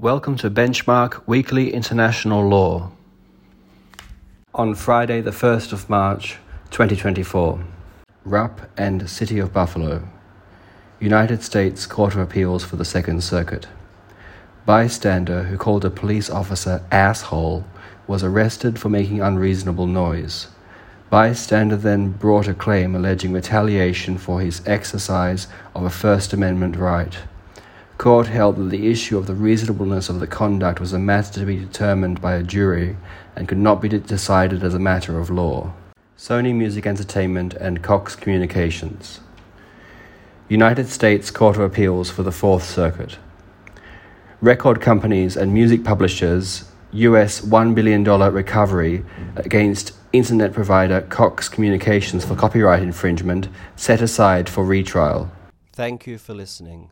Welcome to Benchmark Weekly International Law. On Friday, the 1st of March 2024, Rupp and City of Buffalo, United States Court of Appeals for the Second Circuit. Bystander who called a police officer asshole was arrested for making unreasonable noise. Bystander then brought a claim alleging retaliation for his exercise of a First Amendment right. Court held that the issue of the reasonableness of the conduct was a matter to be determined by a jury and could not be decided as a matter of law. Sony Music Entertainment and Cox Communications. United States Court of Appeals for the Fourth Circuit. Record companies and music publishers US $1 billion recovery against internet provider Cox Communications for copyright infringement set aside for retrial. Thank you for listening.